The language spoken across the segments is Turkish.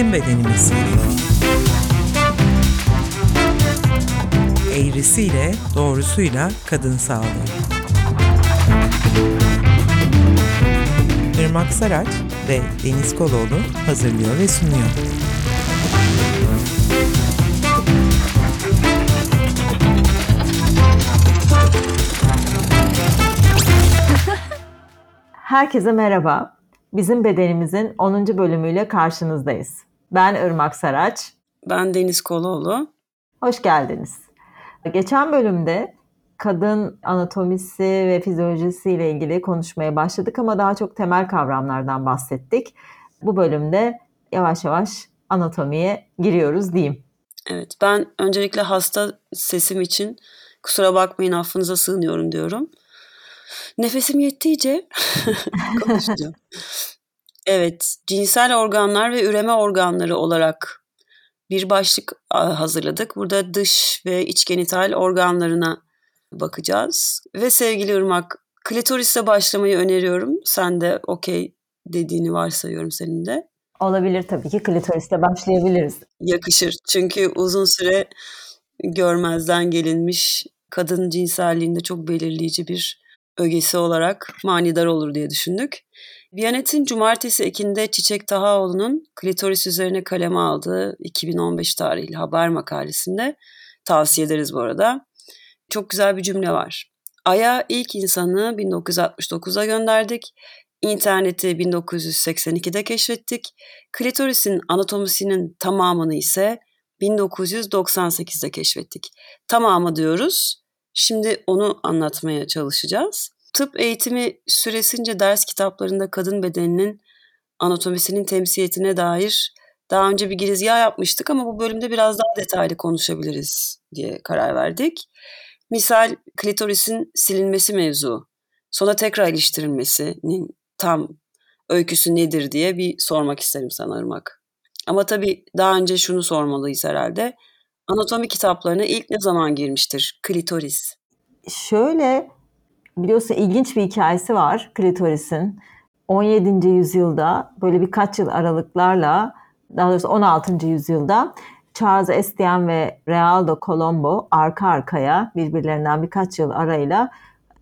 bizim bedenimiz. Eğrisiyle, doğrusuyla kadın sağlığı. Irmak Saraç ve Deniz Koloğlu hazırlıyor ve sunuyor. Herkese merhaba. Bizim bedenimizin 10. bölümüyle karşınızdayız. Ben Irmak Saraç. Ben Deniz Koloğlu. Hoş geldiniz. Geçen bölümde kadın anatomisi ve fizyolojisi ile ilgili konuşmaya başladık ama daha çok temel kavramlardan bahsettik. Bu bölümde yavaş yavaş anatomiye giriyoruz diyeyim. Evet ben öncelikle hasta sesim için kusura bakmayın affınıza sığınıyorum diyorum. Nefesim yettiğince konuşacağım. Evet, cinsel organlar ve üreme organları olarak bir başlık hazırladık. Burada dış ve iç genital organlarına bakacağız. Ve sevgili Irmak, klitorisle başlamayı öneriyorum. Sen de okey dediğini varsayıyorum senin de. Olabilir tabii ki klitorisle başlayabiliriz. Yakışır. Çünkü uzun süre görmezden gelinmiş kadın cinselliğinde çok belirleyici bir ögesi olarak manidar olur diye düşündük. Biyanet'in Cumartesi ekinde Çiçek Tahaoğlu'nun klitoris üzerine kaleme aldığı 2015 tarihli haber makalesinde tavsiye ederiz bu arada. Çok güzel bir cümle var. Ay'a ilk insanı 1969'a gönderdik. İnterneti 1982'de keşfettik. Klitorisin anatomisinin tamamını ise 1998'de keşfettik. Tamamı diyoruz. Şimdi onu anlatmaya çalışacağız. Tıp eğitimi süresince ders kitaplarında kadın bedeninin anatomisinin temsiliyetine dair daha önce bir girizgah yapmıştık ama bu bölümde biraz daha detaylı konuşabiliriz diye karar verdik. Misal klitorisin silinmesi mevzu, sonra tekrar iliştirilmesinin tam öyküsü nedir diye bir sormak isterim sana Irmak. Ama tabii daha önce şunu sormalıyız herhalde. Anatomi kitaplarına ilk ne zaman girmiştir klitoris? Şöyle biliyorsun ilginç bir hikayesi var klitorisin. 17. yüzyılda böyle birkaç yıl aralıklarla daha doğrusu 16. yüzyılda Charles Estienne ve Realdo Colombo arka arkaya birbirlerinden birkaç yıl arayla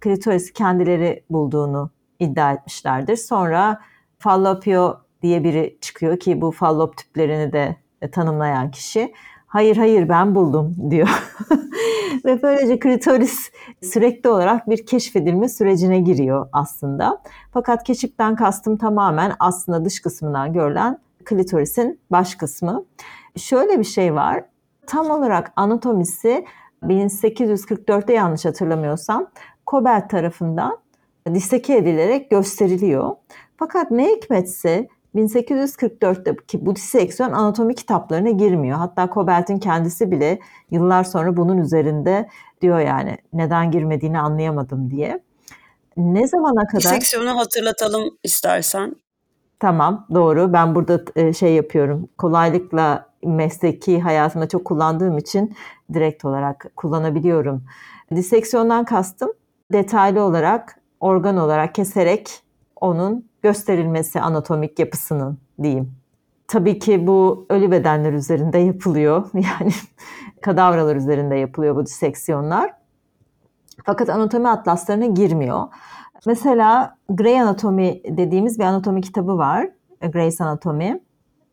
klitorisi kendileri bulduğunu iddia etmişlerdir. Sonra Fallopio diye biri çıkıyor ki bu fallop tüplerini de tanımlayan kişi hayır hayır ben buldum diyor. Ve böylece klitoris sürekli olarak bir keşfedilme sürecine giriyor aslında. Fakat keşiften kastım tamamen aslında dış kısmından görülen klitorisin baş kısmı. Şöyle bir şey var. Tam olarak anatomisi 1844'te yanlış hatırlamıyorsam Kobel tarafından diseke edilerek gösteriliyor. Fakat ne hikmetse 1844'te bu diseksiyon anatomi kitaplarına girmiyor. Hatta Kobelt'in kendisi bile yıllar sonra bunun üzerinde diyor yani neden girmediğini anlayamadım diye. Ne zamana kadar? Diseksiyonu hatırlatalım istersen. Tamam doğru ben burada e, şey yapıyorum kolaylıkla mesleki hayatımda çok kullandığım için direkt olarak kullanabiliyorum. Diseksiyondan kastım detaylı olarak organ olarak keserek onun gösterilmesi anatomik yapısının diyeyim. Tabii ki bu ölü bedenler üzerinde yapılıyor. Yani kadavralar üzerinde yapılıyor bu diseksiyonlar. Fakat anatomi atlaslarına girmiyor. Mesela Grey Anatomy dediğimiz bir anatomi kitabı var. Grey's Anatomy.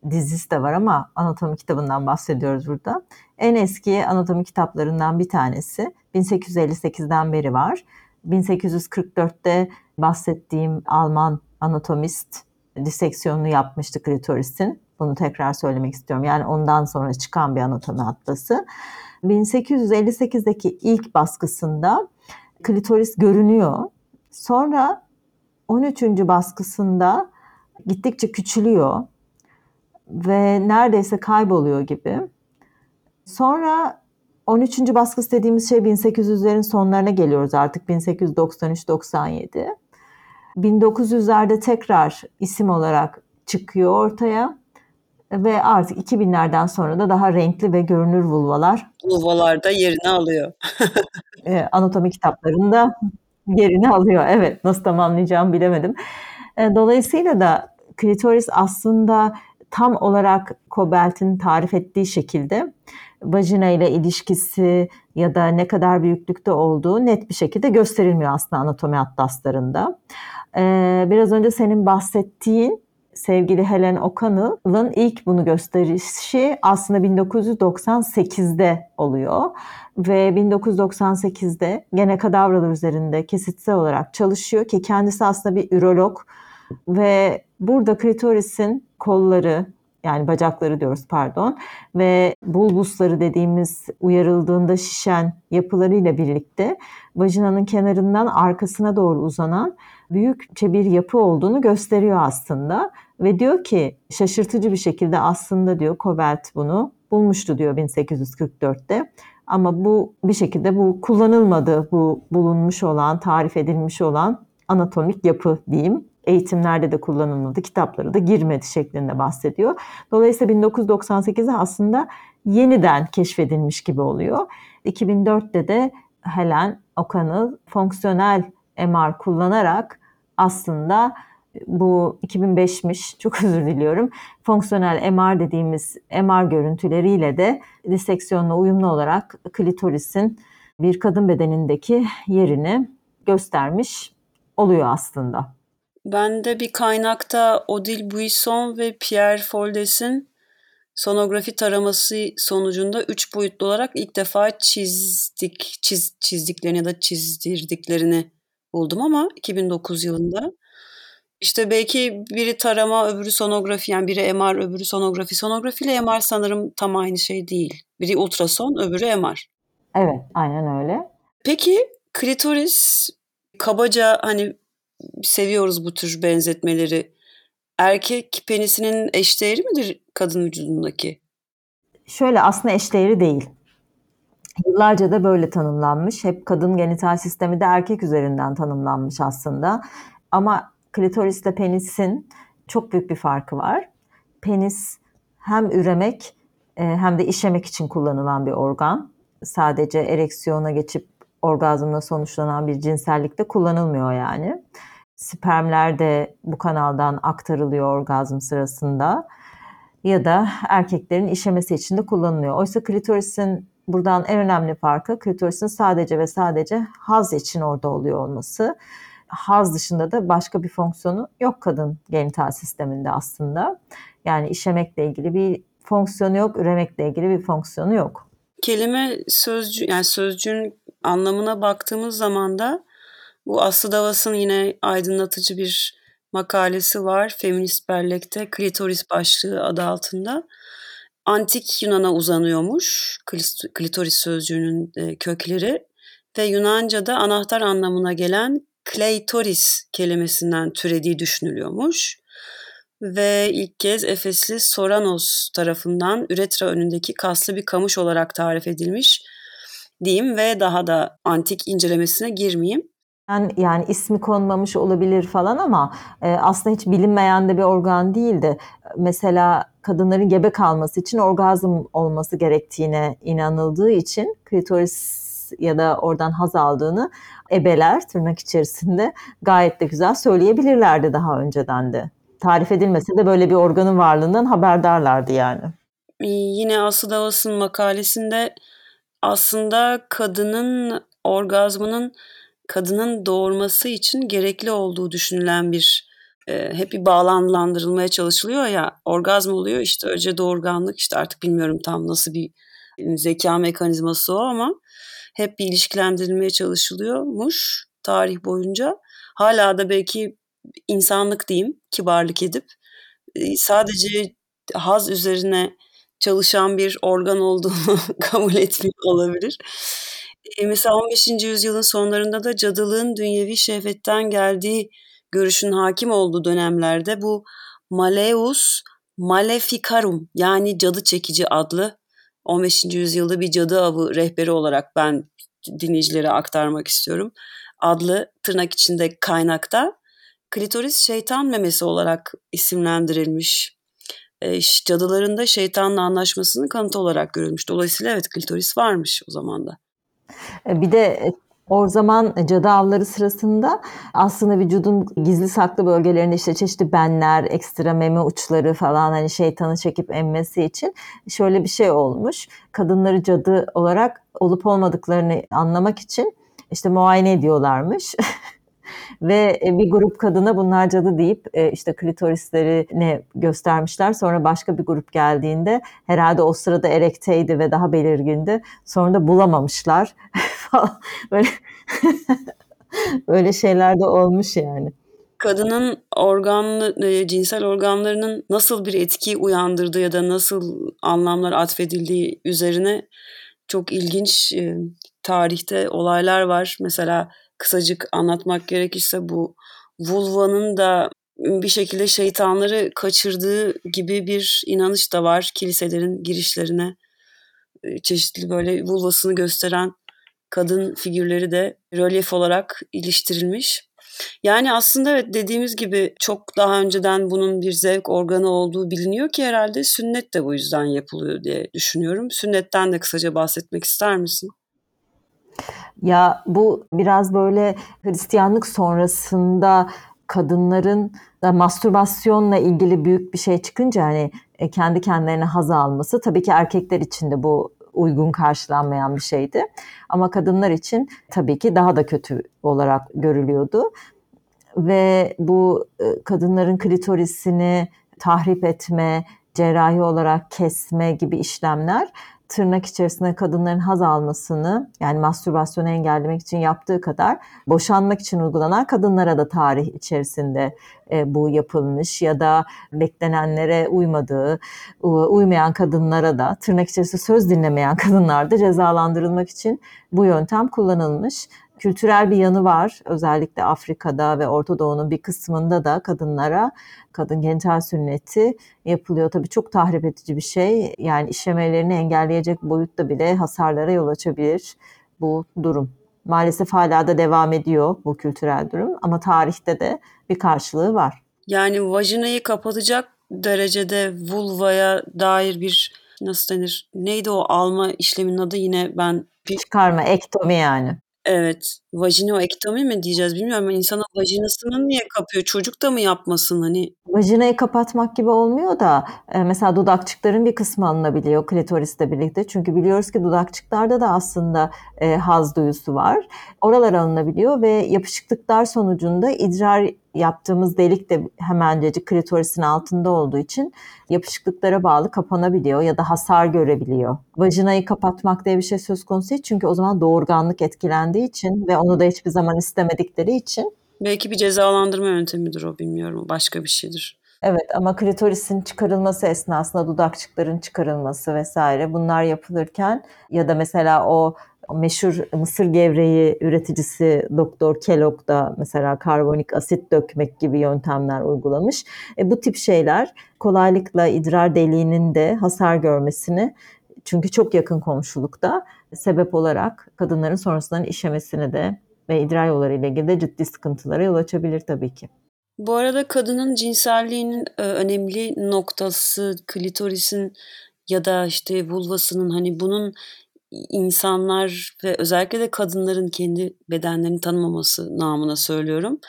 Dizisi de var ama anatomi kitabından bahsediyoruz burada. En eski anatomi kitaplarından bir tanesi. 1858'den beri var. 1844'te bahsettiğim Alman anatomist diseksiyonunu yapmıştı klitorisin. Bunu tekrar söylemek istiyorum. Yani ondan sonra çıkan bir anatomi atlası. 1858'deki ilk baskısında klitoris görünüyor. Sonra 13. baskısında gittikçe küçülüyor ve neredeyse kayboluyor gibi. Sonra 13. baskısı dediğimiz şey 1800'lerin sonlarına geliyoruz artık 1893-97. 1900'lerde tekrar isim olarak çıkıyor ortaya ve artık 2000'lerden sonra da daha renkli ve görünür vulvalar. Vulvalar da yerini alıyor. e, anatomi kitaplarında yerini alıyor. Evet nasıl tamamlayacağımı bilemedim. E, dolayısıyla da klitoris aslında tam olarak Kobelt'in tarif ettiği şekilde vajina ile ilişkisi ya da ne kadar büyüklükte olduğu net bir şekilde gösterilmiyor aslında anatomi atlaslarında. Ee, biraz önce senin bahsettiğin sevgili Helen O'Connell'ın ilk bunu gösterişi aslında 1998'de oluyor. Ve 1998'de gene kadavralar üzerinde kesitsel olarak çalışıyor ki kendisi aslında bir ürolog ve burada klitorisin kolları yani bacakları diyoruz pardon ve bulbusları dediğimiz uyarıldığında şişen yapılarıyla birlikte vajinanın kenarından arkasına doğru uzanan büyükçe bir yapı olduğunu gösteriyor aslında. Ve diyor ki şaşırtıcı bir şekilde aslında diyor Cobalt bunu bulmuştu diyor 1844'te. Ama bu bir şekilde bu kullanılmadı bu bulunmuş olan, tarif edilmiş olan anatomik yapı diyeyim. Eğitimlerde de kullanılmadı, kitapları da girmedi şeklinde bahsediyor. Dolayısıyla 1998'de aslında yeniden keşfedilmiş gibi oluyor. 2004'te de Helen O'Connell fonksiyonel MR kullanarak aslında bu 2005'miş çok özür diliyorum. Fonksiyonel MR dediğimiz MR görüntüleriyle de diseksiyonla uyumlu olarak klitorisin bir kadın bedenindeki yerini göstermiş oluyor aslında. Ben de bir kaynakta Odile Buisson ve Pierre Foldes'in sonografi taraması sonucunda üç boyutlu olarak ilk defa çizdik, çiz, çizdiklerini ya da çizdirdiklerini buldum ama 2009 yılında. İşte belki biri tarama, öbürü sonografi yani biri MR, öbürü sonografi. Sonografi ile MR sanırım tam aynı şey değil. Biri ultrason, öbürü MR. Evet, aynen öyle. Peki klitoris kabaca hani seviyoruz bu tür benzetmeleri. Erkek penisinin eşdeğeri midir kadın vücudundaki? Şöyle aslında eşdeğeri değil. Yıllarca da böyle tanımlanmış. Hep kadın genital sistemi de erkek üzerinden tanımlanmış aslında. Ama klitorisle penisin çok büyük bir farkı var. Penis hem üremek e, hem de işemek için kullanılan bir organ. Sadece ereksiyona geçip orgazmla sonuçlanan bir cinsellikte kullanılmıyor yani. Spermler de bu kanaldan aktarılıyor orgazm sırasında ya da erkeklerin işemesi için de kullanılıyor. Oysa klitorisin buradan en önemli farkı klitorisin sadece ve sadece haz için orada oluyor olması haz dışında da başka bir fonksiyonu yok kadın genital sisteminde aslında. Yani işemekle ilgili bir fonksiyonu yok, üremekle ilgili bir fonksiyonu yok. Kelime sözcü yani sözcüğün anlamına baktığımız zaman da bu Aslı Davas'ın yine aydınlatıcı bir makalesi var. Feminist Bellek'te klitoris başlığı adı altında. Antik Yunan'a uzanıyormuş klitoris sözcüğünün e, kökleri ve Yunanca'da anahtar anlamına gelen kleitoris kelimesinden türediği düşünülüyormuş. Ve ilk kez Efesli Soranos tarafından üretra önündeki kaslı bir kamış olarak tarif edilmiş diyeyim ve daha da antik incelemesine girmeyeyim. Yani, yani ismi konmamış olabilir falan ama e, aslında hiç bilinmeyen de bir organ değildi. Mesela kadınların gebe kalması için orgazm olması gerektiğine inanıldığı için klitoris ya da oradan haz aldığını ebeler tırnak içerisinde gayet de güzel söyleyebilirlerdi daha önceden de. Tarif edilmese de böyle bir organın varlığından haberdarlardı yani. Ee, yine Aslı Davas'ın makalesinde aslında kadının orgazmının kadının doğurması için gerekli olduğu düşünülen bir e, hep bir bağlanlandırılmaya çalışılıyor ya orgazm oluyor işte önce doğurganlık işte artık bilmiyorum tam nasıl bir zeka mekanizması o ama hep bir ilişkilendirilmeye çalışılıyormuş tarih boyunca. Hala da belki insanlık diyeyim, kibarlık edip sadece haz üzerine çalışan bir organ olduğunu kabul etmiyor olabilir. E, mesela 15. yüzyılın sonlarında da cadılığın dünyevi şehvetten geldiği görüşün hakim olduğu dönemlerde bu Maleus Maleficarum yani cadı çekici adlı 15. yüzyılda bir cadı avı rehberi olarak ben dinleyicilere aktarmak istiyorum. Adlı tırnak içinde kaynakta klitoris şeytan memesi olarak isimlendirilmiş. E, cadıların da şeytanla anlaşmasının kanıtı olarak görülmüş. Dolayısıyla evet klitoris varmış o zaman da. E, bir de e, O zaman cadı avları sırasında aslında vücudun gizli saklı bölgelerinde işte çeşitli benler, ekstra meme uçları falan hani şeytanı çekip emmesi için şöyle bir şey olmuş. Kadınları cadı olarak olup olmadıklarını anlamak için işte muayene ediyorlarmış. Ve e, bir grup kadına bunlar cadı deyip e, işte klitorislerini göstermişler. Sonra başka bir grup geldiğinde herhalde o sırada erekteydi ve daha belirgindi. Sonra da bulamamışlar falan. Böyle böyle şeyler de olmuş yani. Kadının organlı, e, cinsel organlarının nasıl bir etki uyandırdığı ya da nasıl anlamlar atfedildiği üzerine çok ilginç tarihte olaylar var. Mesela kısacık anlatmak gerekirse bu vulvanın da bir şekilde şeytanları kaçırdığı gibi bir inanış da var kiliselerin girişlerine. Çeşitli böyle vulvasını gösteren kadın figürleri de rölyef olarak iliştirilmiş. Yani aslında evet dediğimiz gibi çok daha önceden bunun bir zevk organı olduğu biliniyor ki herhalde sünnet de bu yüzden yapılıyor diye düşünüyorum. Sünnetten de kısaca bahsetmek ister misin? Ya bu biraz böyle Hristiyanlık sonrasında kadınların da mastürbasyonla ilgili büyük bir şey çıkınca hani e, kendi kendilerine haz alması tabii ki erkekler için de bu uygun karşılanmayan bir şeydi. Ama kadınlar için tabii ki daha da kötü olarak görülüyordu. Ve bu e, kadınların klitorisini tahrip etme, cerrahi olarak kesme gibi işlemler tırnak içerisinde kadınların haz almasını yani mastürbasyonu engellemek için yaptığı kadar boşanmak için uygulanan kadınlara da tarih içerisinde e, bu yapılmış ya da beklenenlere uymadığı, uymayan kadınlara da tırnak içerisinde söz dinlemeyen kadınlar da cezalandırılmak için bu yöntem kullanılmış kültürel bir yanı var. Özellikle Afrika'da ve Orta Doğu'nun bir kısmında da kadınlara kadın genital sünneti yapılıyor. Tabii çok tahrip edici bir şey. Yani işlemelerini engelleyecek boyutta bile hasarlara yol açabilir bu durum. Maalesef hala da devam ediyor bu kültürel durum ama tarihte de bir karşılığı var. Yani vajinayı kapatacak derecede vulvaya dair bir nasıl denir? Neydi o alma işleminin adı yine ben çıkarma ektomi yani. Evet. Vajinoektomi mi diyeceğiz bilmiyorum ama insanın vajinasını niye kapıyor? Çocuk da mı yapmasın hani? Vajinayı kapatmak gibi olmuyor da e, mesela dudakçıkların bir kısmı alınabiliyor klitorisle birlikte. Çünkü biliyoruz ki dudakçıklarda da aslında e, haz duyusu var. Oralar alınabiliyor ve yapışıklıklar sonucunda idrar yaptığımız delik de hemencecik klitorisin altında olduğu için yapışıklıklara bağlı kapanabiliyor ya da hasar görebiliyor. Vajinayı kapatmak diye bir şey söz konusu değil çünkü o zaman doğurganlık etkilendiği için ve onu da hiçbir zaman istemedikleri için. Belki bir cezalandırma yöntemidir o bilmiyorum. Başka bir şeydir. Evet ama klitorisin çıkarılması esnasında dudakçıkların çıkarılması vesaire bunlar yapılırken ya da mesela o meşhur mısır gevreği üreticisi Doktor Kellogg da mesela karbonik asit dökmek gibi yöntemler uygulamış. E, bu tip şeyler kolaylıkla idrar deliğinin de hasar görmesini çünkü çok yakın komşulukta sebep olarak kadınların sonrasından işemesini de ve idrar yolları ile ilgili de ciddi sıkıntılara yol açabilir tabii ki. Bu arada kadının cinselliğinin e, önemli noktası klitorisin ya da işte vulvasının hani bunun insanlar ve özellikle de kadınların kendi bedenlerini tanımaması namına söylüyorum.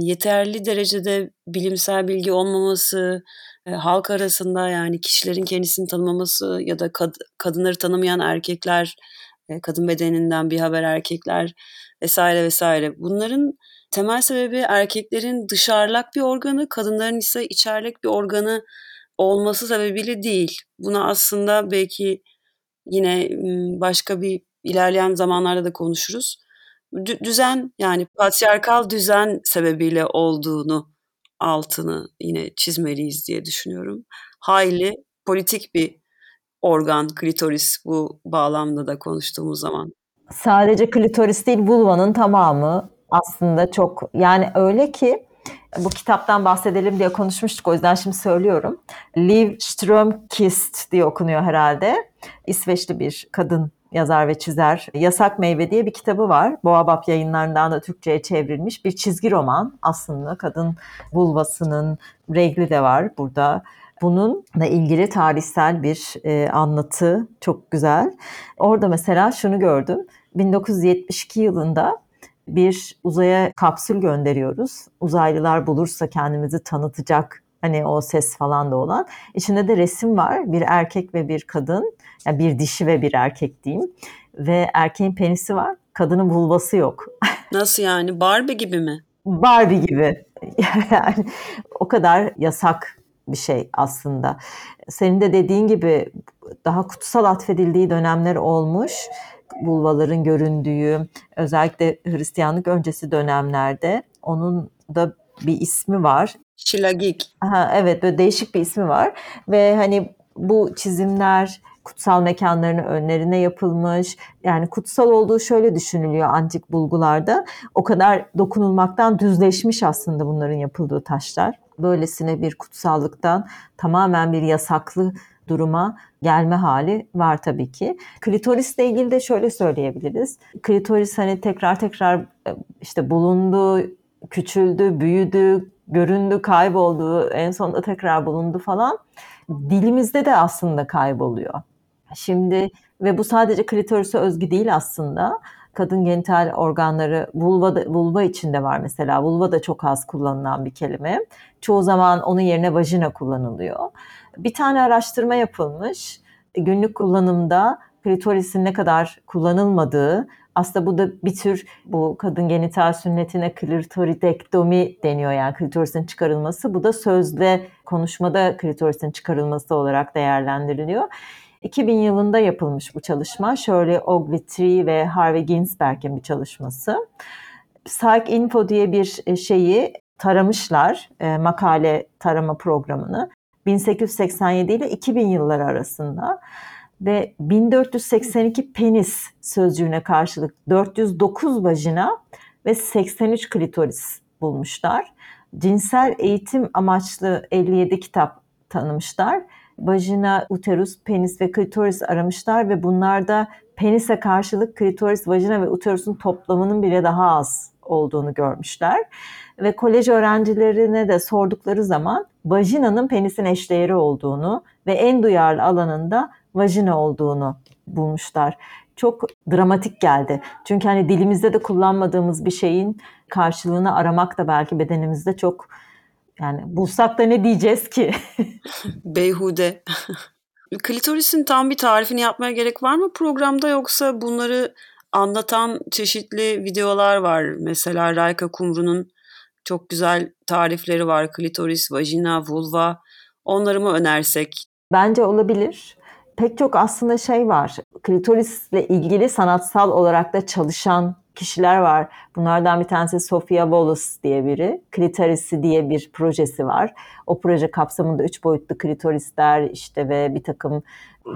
yeterli derecede bilimsel bilgi olmaması, e, halk arasında yani kişilerin kendisini tanımaması ya da kad- kadınları tanımayan erkekler, e, kadın bedeninden bir haber erkekler vesaire vesaire. Bunların temel sebebi erkeklerin dışarılak bir organı, kadınların ise içerlek bir organı olması sebebiyle değil. Buna aslında belki Yine başka bir ilerleyen zamanlarda da konuşuruz. düzen yani patriarkal düzen sebebiyle olduğunu altını yine çizmeliyiz diye düşünüyorum. Hayli politik bir organ klitoris bu bağlamda da konuştuğumuz zaman. Sadece klitoris değil vulvanın tamamı aslında çok yani öyle ki bu kitaptan bahsedelim diye konuşmuştuk o yüzden şimdi söylüyorum. Liv Strömkist diye okunuyor herhalde. İsveçli bir kadın yazar ve çizer. Yasak Meyve diye bir kitabı var. Boğabap yayınlarından da Türkçe'ye çevrilmiş bir çizgi roman. Aslında kadın vulvasının regli de var burada. Bununla ilgili tarihsel bir e, anlatı çok güzel. Orada mesela şunu gördüm. 1972 yılında bir uzaya kapsül gönderiyoruz. Uzaylılar bulursa kendimizi tanıtacak hani o ses falan da olan. İçinde de resim var. Bir erkek ve bir kadın. Yani bir dişi ve bir erkek diyeyim. Ve erkeğin penisi var. Kadının vulvası yok. Nasıl yani? Barbie gibi mi? Barbie gibi. yani o kadar yasak bir şey aslında. Senin de dediğin gibi daha kutsal atfedildiği dönemler olmuş. Vulvaların göründüğü, özellikle Hristiyanlık öncesi dönemlerde onun da bir ismi var. Şilagik. Aha, evet böyle değişik bir ismi var ve hani bu çizimler kutsal mekanların önlerine yapılmış. Yani kutsal olduğu şöyle düşünülüyor antik bulgularda. O kadar dokunulmaktan düzleşmiş aslında bunların yapıldığı taşlar. Böylesine bir kutsallıktan tamamen bir yasaklı duruma gelme hali var tabii ki. Klitorisle ilgili de şöyle söyleyebiliriz. Klitoris hani tekrar tekrar işte bulundu, küçüldü, büyüdü, göründü, kayboldu, en sonunda tekrar bulundu falan. Dilimizde de aslında kayboluyor. Şimdi ve bu sadece klitorise özgü değil aslında. Kadın genital organları vulva, da, vulva içinde var mesela. Vulva da çok az kullanılan bir kelime. Çoğu zaman onun yerine vajina kullanılıyor. Bir tane araştırma yapılmış. Günlük kullanımda klitorisin ne kadar kullanılmadığı, aslında bu da bir tür bu kadın genital sünnetine klitoridektomi deniyor yani klitorisin çıkarılması. Bu da sözde konuşmada klitorisin çıkarılması olarak değerlendiriliyor. 2000 yılında yapılmış bu çalışma. Shirley Ogletree ve Harvey Ginsberg'in bir çalışması. Psych Info diye bir şeyi taramışlar, e, makale tarama programını. 1887 ile 2000 yılları arasında ve 1482 penis sözcüğüne karşılık 409 vajina ve 83 klitoris bulmuşlar. Cinsel eğitim amaçlı 57 kitap tanımışlar. Vajina, uterus, penis ve klitoris aramışlar ve bunlarda penise karşılık klitoris, vajina ve uterusun toplamının bile daha az olduğunu görmüşler. Ve kolej öğrencilerine de sordukları zaman vajinanın penisin eşdeğeri olduğunu ve en duyarlı alanında vajina olduğunu bulmuşlar. Çok dramatik geldi. Çünkü hani dilimizde de kullanmadığımız bir şeyin karşılığını aramak da belki bedenimizde çok yani bulsak da ne diyeceğiz ki? Beyhude. Klitorisin tam bir tarifini yapmaya gerek var mı programda yoksa bunları anlatan çeşitli videolar var. Mesela Rayka Kumru'nun çok güzel tarifleri var. Klitoris, vajina, vulva. Onları mı önersek? Bence olabilir pek çok aslında şey var. Klitorisle ilgili sanatsal olarak da çalışan kişiler var. Bunlardan bir tanesi Sophia Wallace diye biri. Klitorisi diye bir projesi var. O proje kapsamında üç boyutlu klitorisler işte ve bir takım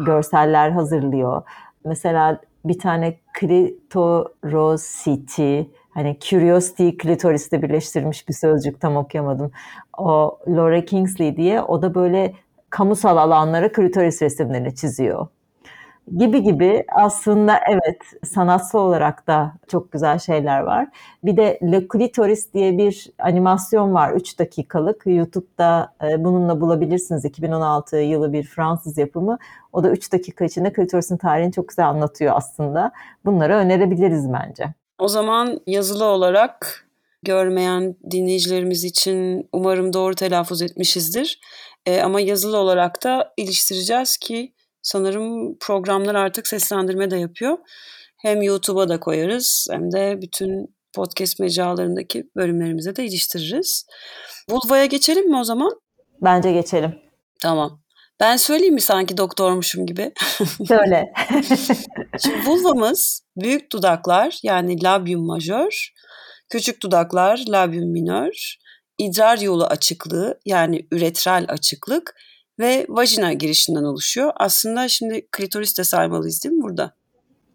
görseller hazırlıyor. Mesela bir tane clitorosity hani curiosity klitorisle birleştirmiş bir sözcük tam okuyamadım. O Laura Kingsley diye o da böyle kamusal alanlara klitoris resimlerini çiziyor. Gibi gibi aslında evet sanatsal olarak da çok güzel şeyler var. Bir de Le Clitoris diye bir animasyon var 3 dakikalık. YouTube'da e, bununla bulabilirsiniz. 2016 yılı bir Fransız yapımı. O da 3 dakika içinde klitorisin tarihini çok güzel anlatıyor aslında. Bunları önerebiliriz bence. O zaman yazılı olarak görmeyen dinleyicilerimiz için umarım doğru telaffuz etmişizdir. E, ama yazılı olarak da iliştireceğiz ki sanırım programlar artık seslendirme de yapıyor. Hem YouTube'a da koyarız hem de bütün podcast mecralarındaki bölümlerimize de iliştiririz. Vulva'ya geçelim mi o zaman? Bence geçelim. Tamam. Ben söyleyeyim mi sanki doktormuşum gibi? Söyle. Şimdi vulvamız büyük dudaklar yani labium majör, küçük dudaklar labium minör, idrar yolu açıklığı yani üretral açıklık ve vajina girişinden oluşuyor. Aslında şimdi klitoris de saymalıyız değil mi burada?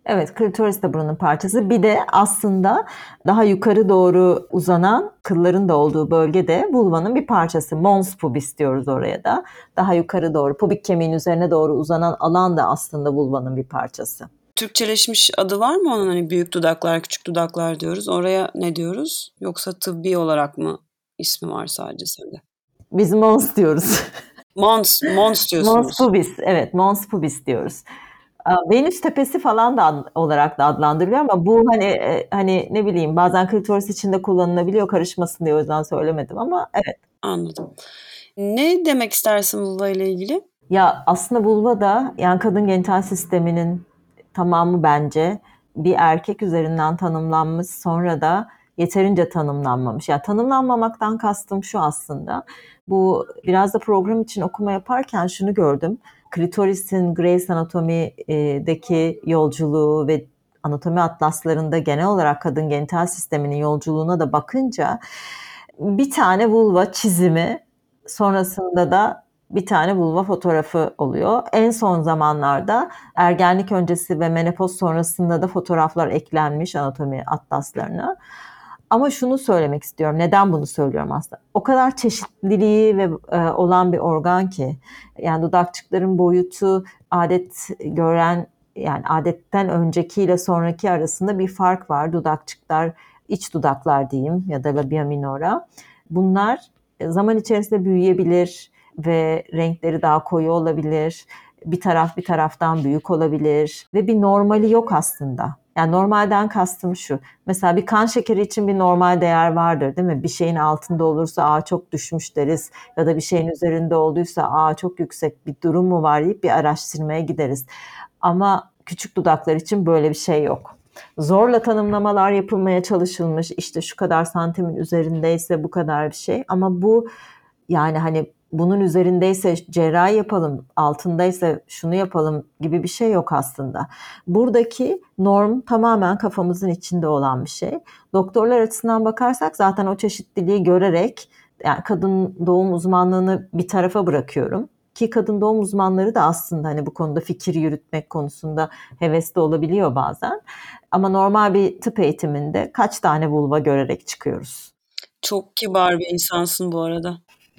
Evet, klitoris de bunun parçası. Bir de aslında daha yukarı doğru uzanan kılların da olduğu bölgede vulvanın bir parçası. Mons pubis diyoruz oraya da. Daha yukarı doğru, pubik kemiğin üzerine doğru uzanan alan da aslında vulvanın bir parçası. Türkçeleşmiş adı var mı onun hani büyük dudaklar, küçük dudaklar diyoruz. Oraya ne diyoruz? Yoksa tıbbi olarak mı ismi var sadece sende? Biz Mons diyoruz. Mons, Mons diyorsunuz. Mons pubis, evet Mons pubis diyoruz. Venüs tepesi falan da olarak da adlandırılıyor ama bu hani e, hani ne bileyim bazen klitoris içinde kullanılabiliyor karışmasın diye o yüzden söylemedim ama evet. Anladım. Ne demek istersin vulva ile ilgili? Ya aslında vulva da yani kadın genital sisteminin tamamı bence bir erkek üzerinden tanımlanmış sonra da yeterince tanımlanmamış. Yani tanımlanmamaktan kastım şu aslında. Bu biraz da program için okuma yaparken şunu gördüm. Klitorisin Grey's Anatomy'deki yolculuğu ve anatomi atlaslarında genel olarak kadın genital sisteminin yolculuğuna da bakınca bir tane vulva çizimi sonrasında da bir tane vulva fotoğrafı oluyor. En son zamanlarda ergenlik öncesi ve menopoz sonrasında da fotoğraflar eklenmiş anatomi atlaslarına. Ama şunu söylemek istiyorum. Neden bunu söylüyorum aslında? O kadar çeşitliliği ve e, olan bir organ ki yani dudakçıkların boyutu adet gören yani adetten öncekiyle sonraki arasında bir fark var. Dudakçıklar iç dudaklar diyeyim ya da labia minora. Bunlar zaman içerisinde büyüyebilir ve renkleri daha koyu olabilir. Bir taraf bir taraftan büyük olabilir ve bir normali yok aslında. Yani normalden kastım şu. Mesela bir kan şekeri için bir normal değer vardır değil mi? Bir şeyin altında olursa aa çok düşmüş deriz ya da bir şeyin üzerinde olduysa aa çok yüksek bir durum mu var deyip bir araştırmaya gideriz. Ama küçük dudaklar için böyle bir şey yok. Zorla tanımlamalar yapılmaya çalışılmış. İşte şu kadar santimin üzerindeyse bu kadar bir şey. Ama bu yani hani bunun üzerindeyse cerrahi yapalım, altındaysa şunu yapalım gibi bir şey yok aslında. Buradaki norm tamamen kafamızın içinde olan bir şey. Doktorlar açısından bakarsak zaten o çeşitliliği görerek yani kadın doğum uzmanlığını bir tarafa bırakıyorum ki kadın doğum uzmanları da aslında hani bu konuda fikir yürütmek konusunda hevesli olabiliyor bazen. Ama normal bir tıp eğitiminde kaç tane vulva görerek çıkıyoruz? Çok kibar bir insansın bu arada.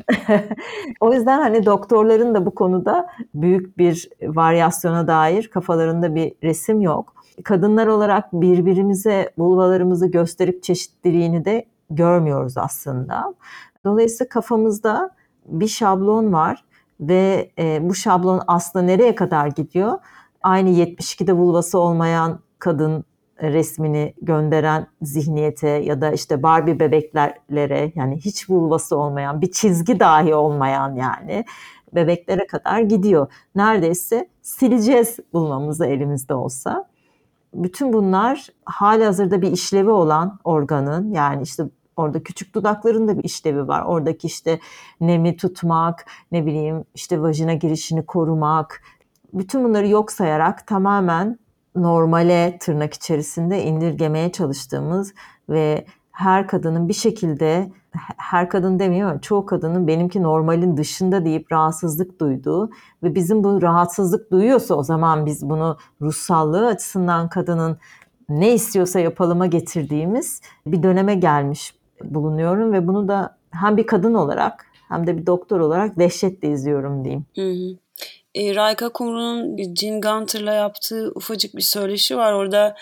o yüzden hani doktorların da bu konuda büyük bir varyasyona dair kafalarında bir resim yok. Kadınlar olarak birbirimize vulvalarımızı gösterip çeşitliliğini de görmüyoruz aslında. Dolayısıyla kafamızda bir şablon var ve e, bu şablon aslında nereye kadar gidiyor? Aynı 72'de vulvası olmayan kadın resmini gönderen zihniyete ya da işte Barbie bebeklerlere yani hiç vulvası olmayan bir çizgi dahi olmayan yani bebeklere kadar gidiyor. Neredeyse sileceğiz bulmamızı elimizde olsa. Bütün bunlar hali hazırda bir işlevi olan organın yani işte orada küçük dudakların da bir işlevi var. Oradaki işte nemi tutmak, ne bileyim işte vajina girişini korumak. Bütün bunları yok sayarak tamamen normale tırnak içerisinde indirgemeye çalıştığımız ve her kadının bir şekilde her kadın demiyor ama çoğu kadının benimki normalin dışında deyip rahatsızlık duyduğu ve bizim bu rahatsızlık duyuyorsa o zaman biz bunu ruhsallığı açısından kadının ne istiyorsa yapalıma getirdiğimiz bir döneme gelmiş bulunuyorum ve bunu da hem bir kadın olarak hem de bir doktor olarak dehşetle izliyorum diyeyim. Hı hı. E, Rayka Kumru'nun Jean Gunter'la yaptığı ufacık bir söyleşi var. Orada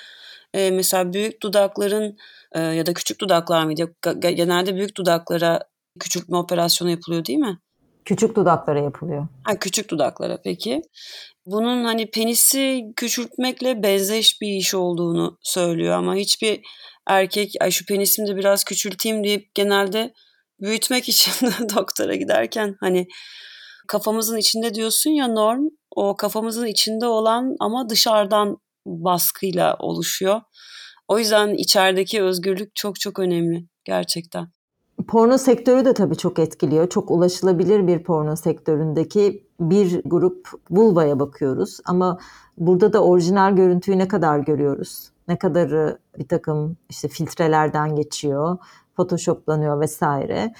e, mesela büyük dudakların e, ya da küçük dudaklar mıydı? Genelde büyük dudaklara küçültme operasyonu yapılıyor değil mi? Küçük dudaklara yapılıyor. Ha, küçük dudaklara peki. Bunun hani penisi küçültmekle benzeş bir iş olduğunu söylüyor ama hiçbir erkek ay şu penisimi de biraz küçülteyim deyip genelde büyütmek için doktora giderken hani kafamızın içinde diyorsun ya norm o kafamızın içinde olan ama dışarıdan baskıyla oluşuyor. O yüzden içerideki özgürlük çok çok önemli gerçekten. Porno sektörü de tabii çok etkiliyor. Çok ulaşılabilir bir porno sektöründeki bir grup vulvaya bakıyoruz. Ama burada da orijinal görüntüyü ne kadar görüyoruz? Ne kadarı bir takım işte filtrelerden geçiyor, photoshoplanıyor vesaire.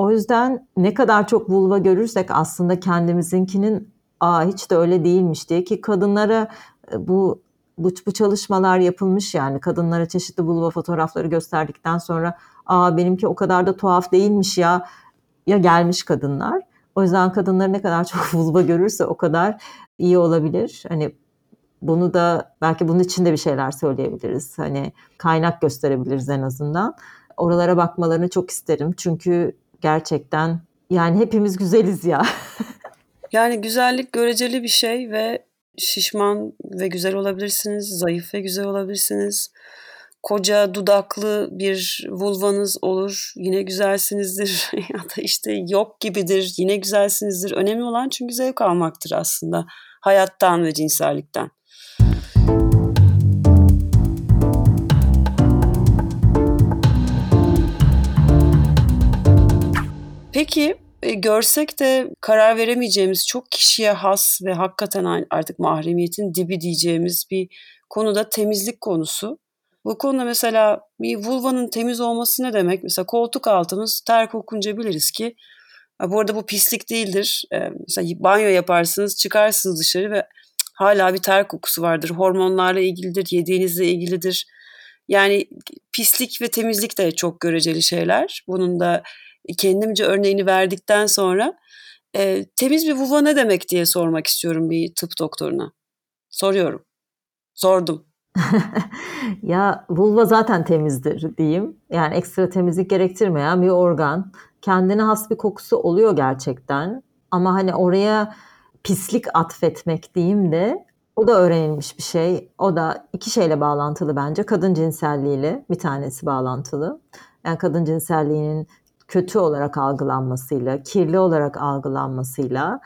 O yüzden ne kadar çok vulva görürsek aslında kendimizinkinin aa hiç de öyle değilmiş diye ki kadınlara e, bu bu, bu çalışmalar yapılmış yani kadınlara çeşitli vulva fotoğrafları gösterdikten sonra aa benimki o kadar da tuhaf değilmiş ya ya gelmiş kadınlar. O yüzden kadınlar ne kadar çok vulva görürse o kadar iyi olabilir. Hani bunu da belki bunun için de bir şeyler söyleyebiliriz. Hani kaynak gösterebiliriz en azından. Oralara bakmalarını çok isterim. Çünkü gerçekten yani hepimiz güzeliz ya. yani güzellik göreceli bir şey ve şişman ve güzel olabilirsiniz, zayıf ve güzel olabilirsiniz. Koca dudaklı bir vulvanız olur, yine güzelsinizdir ya da işte yok gibidir, yine güzelsinizdir. Önemli olan çünkü zevk almaktır aslında hayattan ve cinsellikten. Peki e, görsek de karar veremeyeceğimiz çok kişiye has ve hakikaten artık mahremiyetin dibi diyeceğimiz bir konuda temizlik konusu. Bu konuda mesela bir vulvanın temiz olması ne demek? Mesela koltuk altımız ter kokunca biliriz ki bu arada bu pislik değildir. Ee, mesela banyo yaparsınız, çıkarsınız dışarı ve hala bir ter kokusu vardır. Hormonlarla ilgilidir, yediğinizle ilgilidir. Yani pislik ve temizlik de çok göreceli şeyler. Bunun da kendimce örneğini verdikten sonra e, temiz bir vulva ne demek diye sormak istiyorum bir tıp doktoruna. Soruyorum. Sordum. ya vulva zaten temizdir diyeyim. Yani ekstra temizlik gerektirmeyen bir organ. Kendine has bir kokusu oluyor gerçekten. Ama hani oraya pislik atfetmek diyeyim de o da öğrenilmiş bir şey. O da iki şeyle bağlantılı bence. Kadın cinselliğiyle bir tanesi bağlantılı. Yani kadın cinselliğinin kötü olarak algılanmasıyla, kirli olarak algılanmasıyla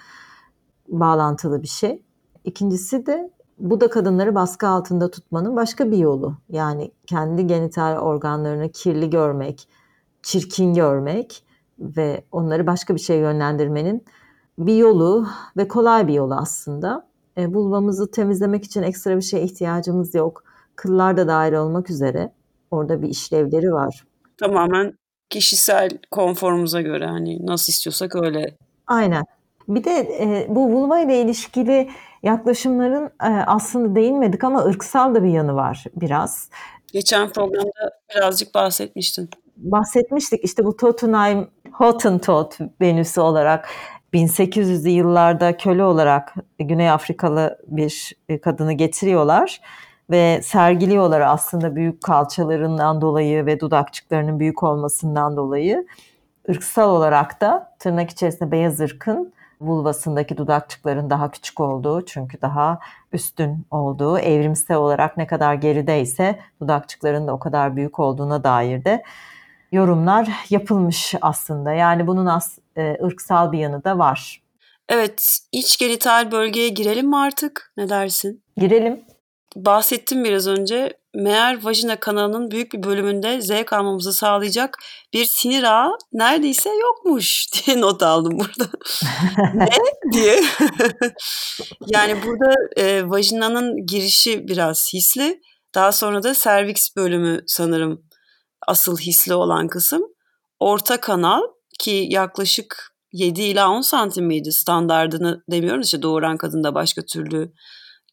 bağlantılı bir şey. İkincisi de bu da kadınları baskı altında tutmanın başka bir yolu. Yani kendi genital organlarını kirli görmek, çirkin görmek ve onları başka bir şeye yönlendirmenin bir yolu ve kolay bir yolu aslında. E, vulvamızı temizlemek için ekstra bir şeye ihtiyacımız yok. Kıllar da dahil olmak üzere orada bir işlevleri var. Tamamen kişisel konforumuza göre hani nasıl istiyorsak öyle. Aynen. Bir de e, bu vulva ile ilişkili yaklaşımların e, aslında değinmedik ama ırksal da bir yanı var biraz. Geçen programda birazcık bahsetmiştin. Bahsetmiştik işte bu Totenheim Hottentot Venüsü olarak 1800'lü yıllarda köle olarak Güney Afrikalı bir e, kadını getiriyorlar ve sergiliyorlar aslında büyük kalçalarından dolayı ve dudakçıklarının büyük olmasından dolayı ırksal olarak da tırnak içerisinde beyaz ırkın vulvasındaki dudakçıkların daha küçük olduğu çünkü daha üstün olduğu evrimsel olarak ne kadar gerideyse dudakçıkların da o kadar büyük olduğuna dair de yorumlar yapılmış aslında. Yani bunun as, e, ırksal bir yanı da var. Evet, iç genital bölgeye girelim mi artık? Ne dersin? Girelim bahsettim biraz önce. Meğer vajina kanalının büyük bir bölümünde zevk almamızı sağlayacak bir sinir ağı neredeyse yokmuş diye not aldım burada. ne diye. yani burada e, vajinanın girişi biraz hisli. Daha sonra da serviks bölümü sanırım asıl hisli olan kısım. Orta kanal ki yaklaşık 7 ila 10 santim miydi standardını demiyoruz işte doğuran kadında başka türlü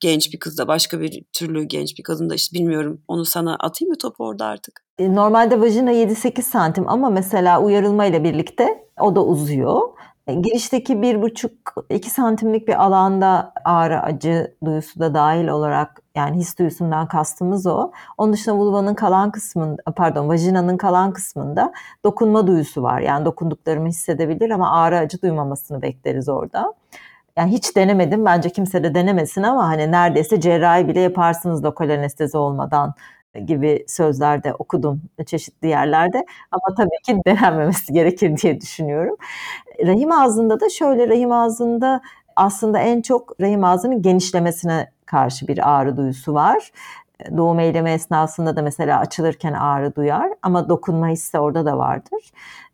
genç bir kızda başka bir türlü genç bir kadında işte bilmiyorum onu sana atayım mı topu orada artık? E, normalde vajina 7-8 santim ama mesela uyarılma ile birlikte o da uzuyor. E, girişteki 1,5-2 santimlik bir alanda ağrı acı duyusu da dahil olarak yani his duyusundan kastımız o. Onun dışında vulvanın kalan kısmında pardon vajinanın kalan kısmında dokunma duyusu var. Yani dokunduklarımı hissedebilir ama ağrı acı duymamasını bekleriz orada yani hiç denemedim. Bence kimse de denemesin ama hani neredeyse cerrahi bile yaparsınız lokal anestezi olmadan gibi sözlerde okudum çeşitli yerlerde. Ama tabii ki denenmemesi gerekir diye düşünüyorum. Rahim ağzında da şöyle rahim ağzında aslında en çok rahim ağzının genişlemesine karşı bir ağrı duyusu var. Doğum eylemi esnasında da mesela açılırken ağrı duyar ama dokunma hissi orada da vardır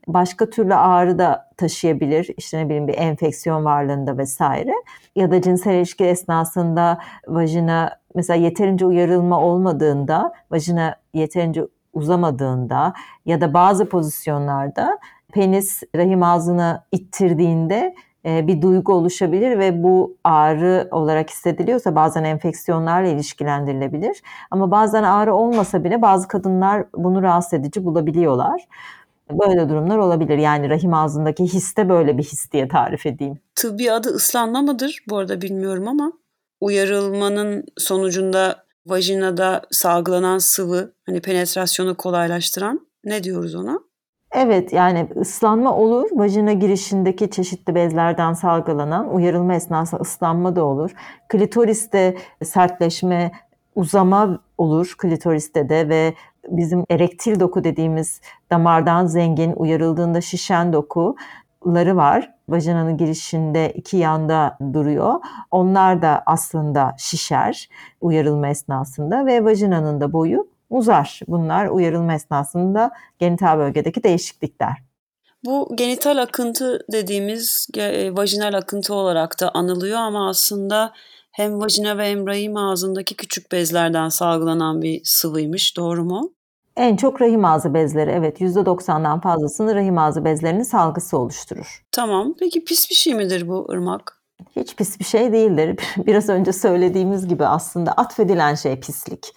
başka türlü ağrı da taşıyabilir. İşte ne bileyim bir enfeksiyon varlığında vesaire. Ya da cinsel ilişki esnasında vajina mesela yeterince uyarılma olmadığında, vajina yeterince uzamadığında ya da bazı pozisyonlarda penis rahim ağzına ittirdiğinde bir duygu oluşabilir ve bu ağrı olarak hissediliyorsa bazen enfeksiyonlarla ilişkilendirilebilir. Ama bazen ağrı olmasa bile bazı kadınlar bunu rahatsız edici bulabiliyorlar. Böyle durumlar olabilir. Yani rahim ağzındaki histe böyle bir his diye tarif edeyim. Tıbbi adı ıslanma mıdır? Bu arada bilmiyorum ama uyarılmanın sonucunda vajinada salgılanan sıvı hani penetrasyonu kolaylaştıran ne diyoruz ona? Evet yani ıslanma olur. Vajina girişindeki çeşitli bezlerden salgılanan uyarılma esnasında ıslanma da olur. Klitoriste sertleşme, uzama olur klitoriste de ve bizim erektil doku dediğimiz damardan zengin uyarıldığında şişen dokuları var. Vajinanın girişinde iki yanda duruyor. Onlar da aslında şişer uyarılma esnasında ve vajinanın da boyu uzar. Bunlar uyarılma esnasında genital bölgedeki değişiklikler. Bu genital akıntı dediğimiz e, vajinal akıntı olarak da anılıyor ama aslında hem vajina ve hem rahim ağzındaki küçük bezlerden salgılanan bir sıvıymış. Doğru mu? En çok rahim ağzı bezleri evet %90'dan fazlasını rahim ağzı bezlerinin salgısı oluşturur. Tamam. Peki pis bir şey midir bu ırmak? Hiç pis bir şey değildir. Biraz önce söylediğimiz gibi aslında atfedilen şey pislik.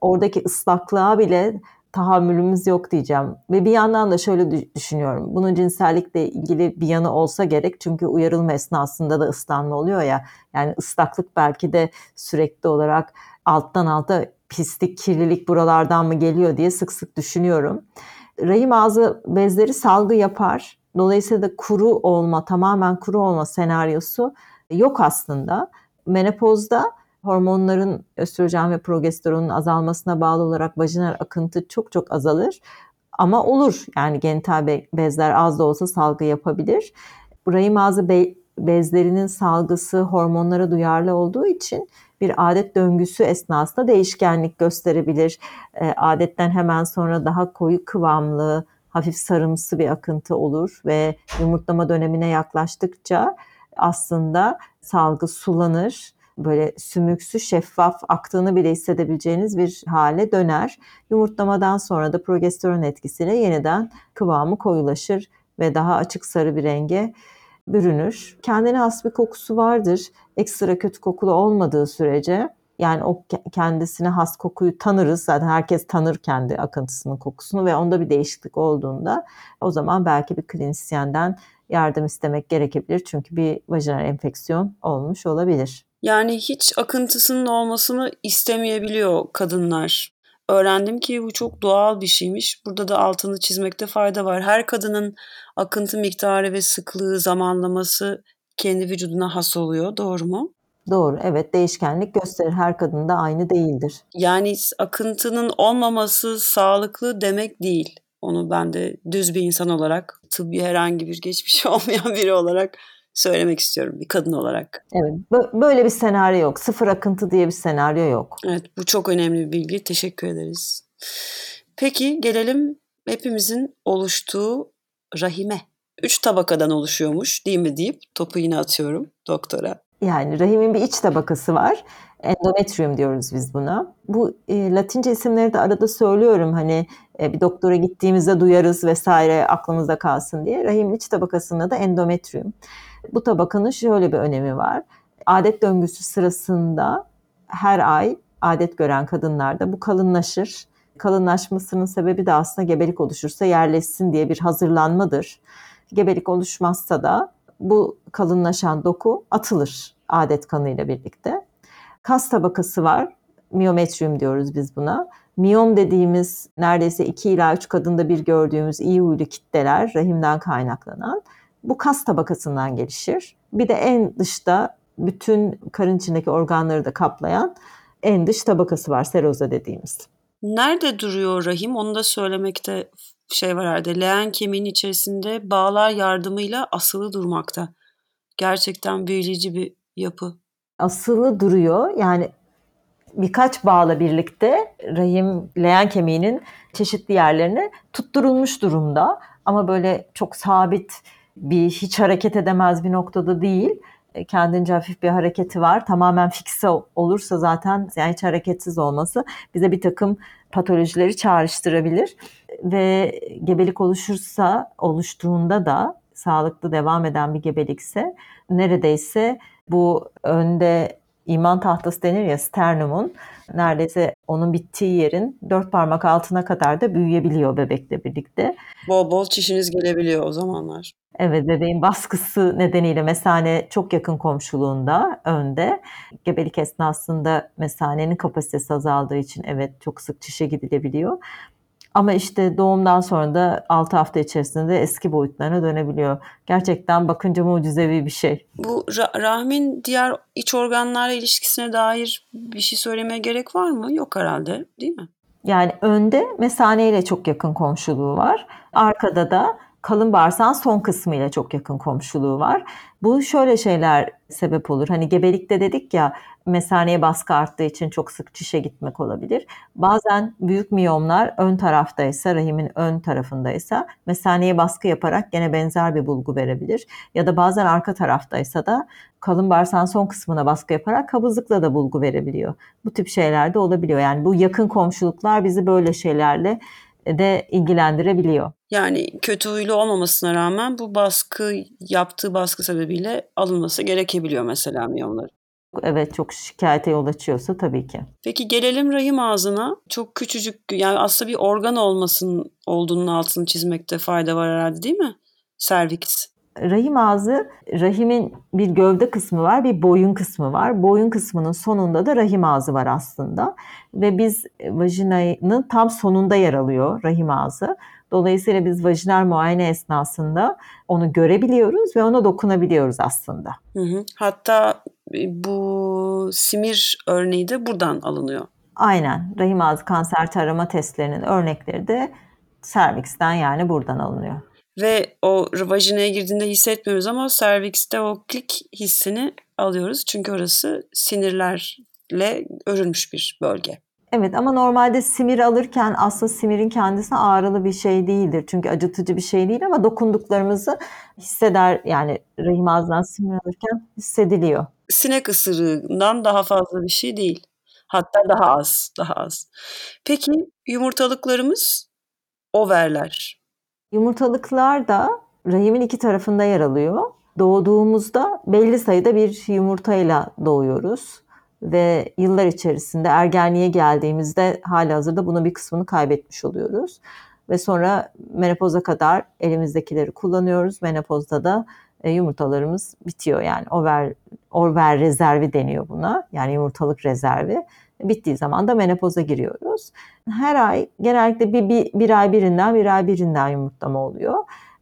Oradaki ıslaklığa bile tahammülümüz yok diyeceğim. Ve bir yandan da şöyle düşünüyorum. Bunun cinsellikle ilgili bir yanı olsa gerek. Çünkü uyarılma esnasında da ıslanma oluyor ya. Yani ıslaklık belki de sürekli olarak alttan alta pislik, kirlilik buralardan mı geliyor diye sık sık düşünüyorum. Rahim ağzı bezleri salgı yapar. Dolayısıyla da kuru olma, tamamen kuru olma senaryosu yok aslında. Menopozda hormonların östrojen ve progesteronun azalmasına bağlı olarak vajinal akıntı çok çok azalır. Ama olur yani genital bezler az da olsa salgı yapabilir. Rahim ağzı be bezlerinin salgısı hormonlara duyarlı olduğu için bir adet döngüsü esnasında değişkenlik gösterebilir. E, adetten hemen sonra daha koyu kıvamlı, hafif sarımsı bir akıntı olur ve yumurtlama dönemine yaklaştıkça aslında salgı sulanır böyle sümüksü, şeffaf aktığını bile hissedebileceğiniz bir hale döner. Yumurtlamadan sonra da progesteron etkisiyle yeniden kıvamı koyulaşır ve daha açık sarı bir renge bürünür. Kendine has bir kokusu vardır. Ekstra kötü kokulu olmadığı sürece yani o kendisine has kokuyu tanırız. Zaten herkes tanır kendi akıntısının kokusunu ve onda bir değişiklik olduğunda o zaman belki bir klinisyenden yardım istemek gerekebilir. Çünkü bir vajinal enfeksiyon olmuş olabilir. Yani hiç akıntısının olmasını istemeyebiliyor kadınlar. Öğrendim ki bu çok doğal bir şeymiş. Burada da altını çizmekte fayda var. Her kadının akıntı miktarı ve sıklığı, zamanlaması kendi vücuduna has oluyor. Doğru mu? Doğru. Evet değişkenlik gösterir. Her kadında aynı değildir. Yani akıntının olmaması sağlıklı demek değil. Onu ben de düz bir insan olarak, tıbbi herhangi bir geçmiş olmayan biri olarak söylemek istiyorum bir kadın olarak. Evet böyle bir senaryo yok. Sıfır akıntı diye bir senaryo yok. Evet bu çok önemli bir bilgi. Teşekkür ederiz. Peki gelelim hepimizin oluştuğu rahime. Üç tabakadan oluşuyormuş değil mi deyip topu yine atıyorum doktora. Yani rahimin bir iç tabakası var. Endometrium diyoruz biz buna. Bu e, Latince isimleri de arada söylüyorum hani e, bir doktora gittiğimizde duyarız vesaire aklımızda kalsın diye. Rahimin iç tabakasında da endometrium. Bu tabakanın şöyle bir önemi var. Adet döngüsü sırasında her ay adet gören kadınlarda bu kalınlaşır. Kalınlaşmasının sebebi de aslında gebelik oluşursa yerleşsin diye bir hazırlanmadır. Gebelik oluşmazsa da bu kalınlaşan doku atılır adet kanıyla birlikte. Kas tabakası var. Miyometrium diyoruz biz buna. Miyom dediğimiz neredeyse 2 ila 3 kadında bir gördüğümüz iyi huylu kitleler rahimden kaynaklanan bu kas tabakasından gelişir. Bir de en dışta bütün karın içindeki organları da kaplayan en dış tabakası var seroza dediğimiz. Nerede duruyor rahim? Onu da söylemekte şey var herhalde. Leğen kemiğin içerisinde bağlar yardımıyla asılı durmakta. Gerçekten büyüleyici bir yapı. Asılı duruyor. Yani birkaç bağla birlikte rahim leğen kemiğinin çeşitli yerlerine tutturulmuş durumda. Ama böyle çok sabit bir hiç hareket edemez bir noktada değil. E, kendince hafif bir hareketi var. Tamamen fikse olursa zaten yani hiç hareketsiz olması bize bir takım patolojileri çağrıştırabilir. Ve gebelik oluşursa, oluştuğunda da sağlıklı devam eden bir gebelikse neredeyse bu önde iman tahtası denir ya sternumun neredeyse onun bittiği yerin dört parmak altına kadar da büyüyebiliyor bebekle birlikte. Bol bol çişiniz gelebiliyor o zamanlar. Evet bebeğin baskısı nedeniyle mesane çok yakın komşuluğunda önde. Gebelik esnasında mesanenin kapasitesi azaldığı için evet çok sık çişe gidilebiliyor. Ama işte doğumdan sonra da 6 hafta içerisinde eski boyutlarına dönebiliyor. Gerçekten bakınca mucizevi bir şey. Bu ra- rahmin diğer iç organlarla ilişkisine dair bir şey söylemeye gerek var mı? Yok herhalde değil mi? Yani önde mesane ile çok yakın komşuluğu var. Arkada da kalın bağırsağın son kısmı ile çok yakın komşuluğu var. Bu şöyle şeyler sebep olur. Hani gebelikte dedik ya mesaneye baskı arttığı için çok sık çişe gitmek olabilir. Bazen büyük miyomlar ön taraftaysa, rahimin ön tarafındaysa mesaneye baskı yaparak gene benzer bir bulgu verebilir. Ya da bazen arka taraftaysa da kalın bağırsağın son kısmına baskı yaparak kabızlıkla da bulgu verebiliyor. Bu tip şeyler de olabiliyor. Yani bu yakın komşuluklar bizi böyle şeylerle de ilgilendirebiliyor. Yani kötü huylu olmamasına rağmen bu baskı yaptığı baskı sebebiyle alınması gerekebiliyor mesela miyomları. Evet çok şikayete yol açıyorsa tabii ki. Peki gelelim rahim ağzına. Çok küçücük yani aslında bir organ olmasının olduğunun altını çizmekte fayda var herhalde değil mi? Serviks. Rahim ağzı, rahimin bir gövde kısmı var, bir boyun kısmı var. Boyun kısmının sonunda da rahim ağzı var aslında. Ve biz vajinanın tam sonunda yer alıyor rahim ağzı. Dolayısıyla biz vajinal muayene esnasında onu görebiliyoruz ve ona dokunabiliyoruz aslında. Hı hı. Hatta bu simir örneği de buradan alınıyor. Aynen. Rahim ağzı kanser tarama testlerinin örnekleri de serviksten yani buradan alınıyor. Ve o vajinaya girdiğinde hissetmiyoruz ama servikste o klik hissini alıyoruz. Çünkü orası sinirlerle örülmüş bir bölge. Evet ama normalde simir alırken aslında simirin kendisi ağrılı bir şey değildir. Çünkü acıtıcı bir şey değil ama dokunduklarımızı hisseder yani rahim ağzından simir alırken hissediliyor. Sinek ısırığından daha fazla bir şey değil. Hatta daha az, daha az. Peki yumurtalıklarımız overler. Yumurtalıklar da rahimin iki tarafında yer alıyor. Doğduğumuzda belli sayıda bir yumurtayla doğuyoruz ve yıllar içerisinde ergenliğe geldiğimizde hali hazırda bunun bir kısmını kaybetmiş oluyoruz. Ve sonra menopoza kadar elimizdekileri kullanıyoruz. Menopozda da e, yumurtalarımız bitiyor yani over, over rezervi deniyor buna yani yumurtalık rezervi. Bittiği zaman da menopoza giriyoruz. Her ay genellikle bir, bir, bir ay birinden bir ay birinden yumurtlama oluyor.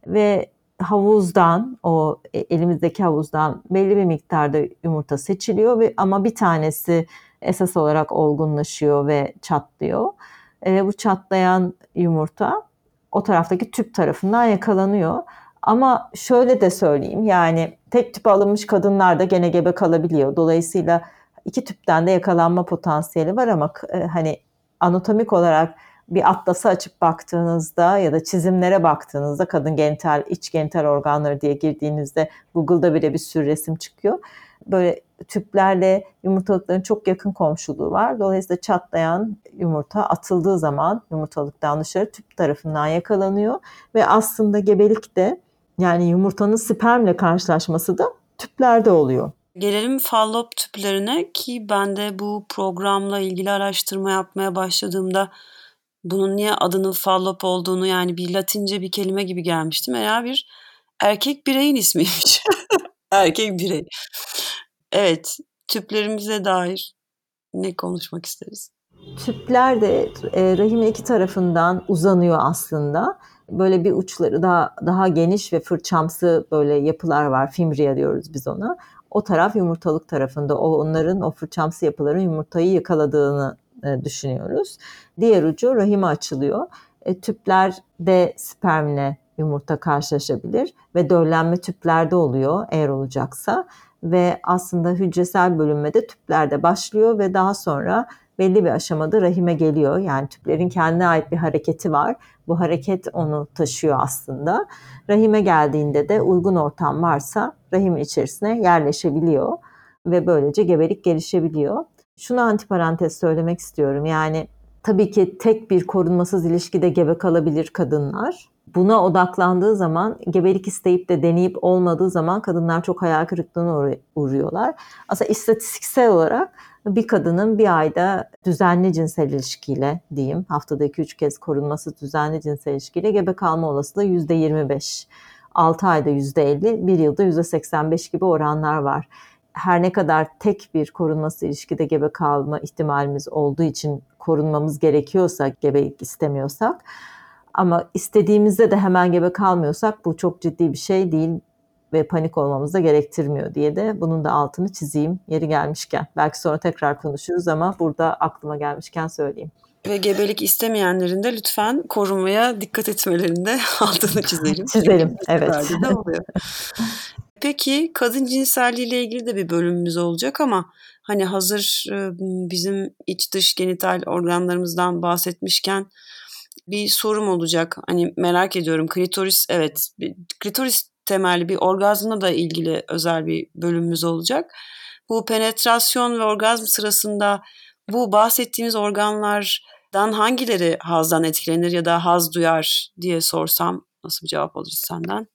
Ve havuzdan o e, elimizdeki havuzdan belli bir miktarda yumurta seçiliyor ve ama bir tanesi esas olarak olgunlaşıyor ve çatlıyor. E, bu çatlayan yumurta o taraftaki tüp tarafından yakalanıyor. Ama şöyle de söyleyeyim yani tek tüp alınmış kadınlar da gene gebe kalabiliyor. Dolayısıyla iki tüpten de yakalanma potansiyeli var ama e, hani anatomik olarak bir atlası açıp baktığınızda ya da çizimlere baktığınızda kadın genital, iç genital organları diye girdiğinizde Google'da bile bir sürü resim çıkıyor. Böyle tüplerle yumurtalıkların çok yakın komşuluğu var. Dolayısıyla çatlayan yumurta atıldığı zaman yumurtalıktan dışarı tüp tarafından yakalanıyor ve aslında gebelik de yani yumurtanın spermle karşılaşması da tüplerde oluyor. Gelelim fallop tüplerine ki ben de bu programla ilgili araştırma yapmaya başladığımda bunun niye adının fallop olduğunu yani bir latince bir kelime gibi gelmişti. Meğer bir erkek bireyin ismiymiş. erkek birey. Evet, tüplerimize dair ne konuşmak isteriz? Tüpler de e, rahimin iki tarafından uzanıyor aslında. Böyle bir uçları daha daha geniş ve fırçamsı böyle yapılar var. Fimbriya diyoruz biz ona. O taraf yumurtalık tarafında. O onların o fırçamsı yapıların yumurtayı yakaladığını e, düşünüyoruz. Diğer ucu rahime açılıyor. E, tüplerde spermle yumurta karşılaşabilir ve döllenme tüplerde oluyor eğer olacaksa ve aslında hücresel bölünmede tüplerde başlıyor ve daha sonra belli bir aşamada rahime geliyor. Yani tüplerin kendine ait bir hareketi var. Bu hareket onu taşıyor aslında. Rahime geldiğinde de uygun ortam varsa rahimin içerisine yerleşebiliyor ve böylece gebelik gelişebiliyor. Şunu antiparantez söylemek istiyorum. Yani tabii ki tek bir korunmasız ilişkide gebe kalabilir kadınlar. Buna odaklandığı zaman gebelik isteyip de deneyip olmadığı zaman kadınlar çok hayal kırıklığına uğruyorlar. Aslında istatistiksel olarak bir kadının bir ayda düzenli cinsel ilişkiyle diyeyim haftada 2-3 kez korunması düzenli cinsel ilişkiyle gebe kalma olasılığı %25. 6 ayda %50, 1 yılda %85 gibi oranlar var. Her ne kadar tek bir korunması ilişkide gebe kalma ihtimalimiz olduğu için korunmamız gerekiyorsa, gebelik istemiyorsak ama istediğimizde de hemen gebe kalmıyorsak bu çok ciddi bir şey değil ve panik olmamızı da gerektirmiyor diye de bunun da altını çizeyim yeri gelmişken. Belki sonra tekrar konuşuruz ama burada aklıma gelmişken söyleyeyim. Ve gebelik istemeyenlerin de lütfen korunmaya dikkat etmelerinde altını çizelim. Çizelim, evet. Oluyor. Peki kadın cinselliğiyle ilgili de bir bölümümüz olacak ama hani hazır bizim iç dış genital organlarımızdan bahsetmişken bir sorum olacak. Hani merak ediyorum klitoris evet klitoris temelli bir orgazmla da ilgili özel bir bölümümüz olacak. Bu penetrasyon ve orgazm sırasında bu bahsettiğimiz organlardan hangileri hazdan etkilenir ya da haz duyar diye sorsam nasıl bir cevap alırız senden?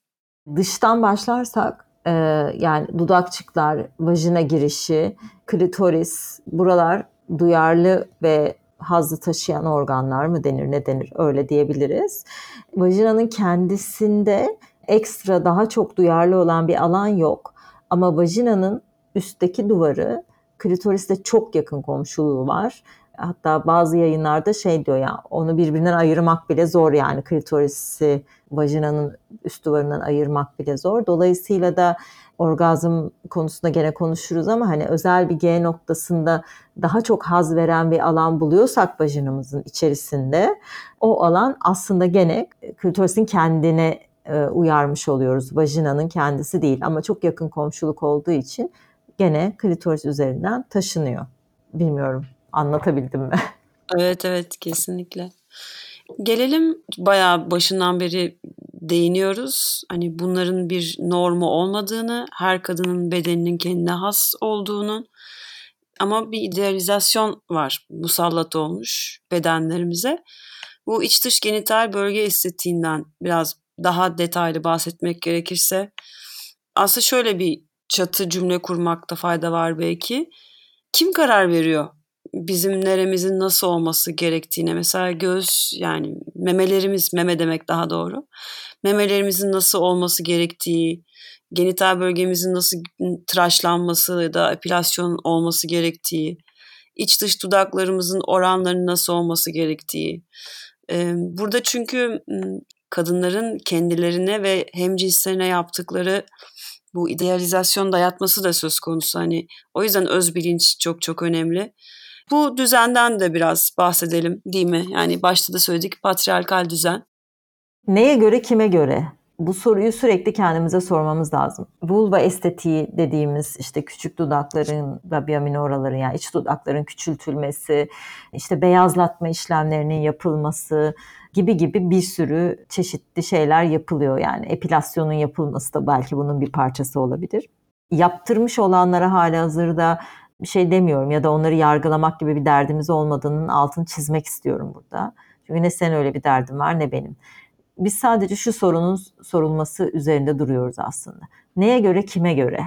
Dıştan başlarsak e, yani dudakçıklar, vajina girişi, klitoris buralar duyarlı ve hazzı taşıyan organlar mı denir ne denir öyle diyebiliriz. Vajinanın kendisinde ekstra daha çok duyarlı olan bir alan yok. Ama vajinanın üstteki duvarı klitorisle çok yakın komşuluğu var. Hatta bazı yayınlarda şey diyor ya onu birbirinden ayırmak bile zor yani klitorisi vajinanın üst duvarından ayırmak bile zor. Dolayısıyla da orgazm konusunda gene konuşuruz ama hani özel bir G noktasında daha çok haz veren bir alan buluyorsak vajinamızın içerisinde o alan aslında gene klitorisin kendine e, uyarmış oluyoruz. Vajinanın kendisi değil ama çok yakın komşuluk olduğu için gene klitoris üzerinden taşınıyor. Bilmiyorum anlatabildim mi? Evet evet kesinlikle. Gelelim bayağı başından beri değiniyoruz. Hani bunların bir normu olmadığını, her kadının bedeninin kendine has olduğunu ama bir idealizasyon var musallat olmuş bedenlerimize. Bu iç dış genital bölge estetiğinden biraz daha detaylı bahsetmek gerekirse aslında şöyle bir çatı cümle kurmakta fayda var belki. Kim karar veriyor bizim neremizin nasıl olması gerektiğine mesela göz yani memelerimiz meme demek daha doğru memelerimizin nasıl olması gerektiği genital bölgemizin nasıl tıraşlanması ya da epilasyon olması gerektiği iç dış dudaklarımızın oranlarının nasıl olması gerektiği burada çünkü kadınların kendilerine ve hem cinslerine yaptıkları bu idealizasyon dayatması da söz konusu. Hani o yüzden öz bilinç çok çok önemli. Bu düzenden de biraz bahsedelim değil mi? Yani başta da söyledik patriarkal düzen. Neye göre kime göre? Bu soruyu sürekli kendimize sormamız lazım. Vulva estetiği dediğimiz işte küçük dudakların, labia minoraların yani iç dudakların küçültülmesi, işte beyazlatma işlemlerinin yapılması gibi gibi bir sürü çeşitli şeyler yapılıyor. Yani epilasyonun yapılması da belki bunun bir parçası olabilir. Yaptırmış olanlara hala hazırda bir şey demiyorum ya da onları yargılamak gibi bir derdimiz olmadığının altını çizmek istiyorum burada. Çünkü ne sen öyle bir derdin var ne benim. Biz sadece şu sorunun sorulması üzerinde duruyoruz aslında. Neye göre, kime göre?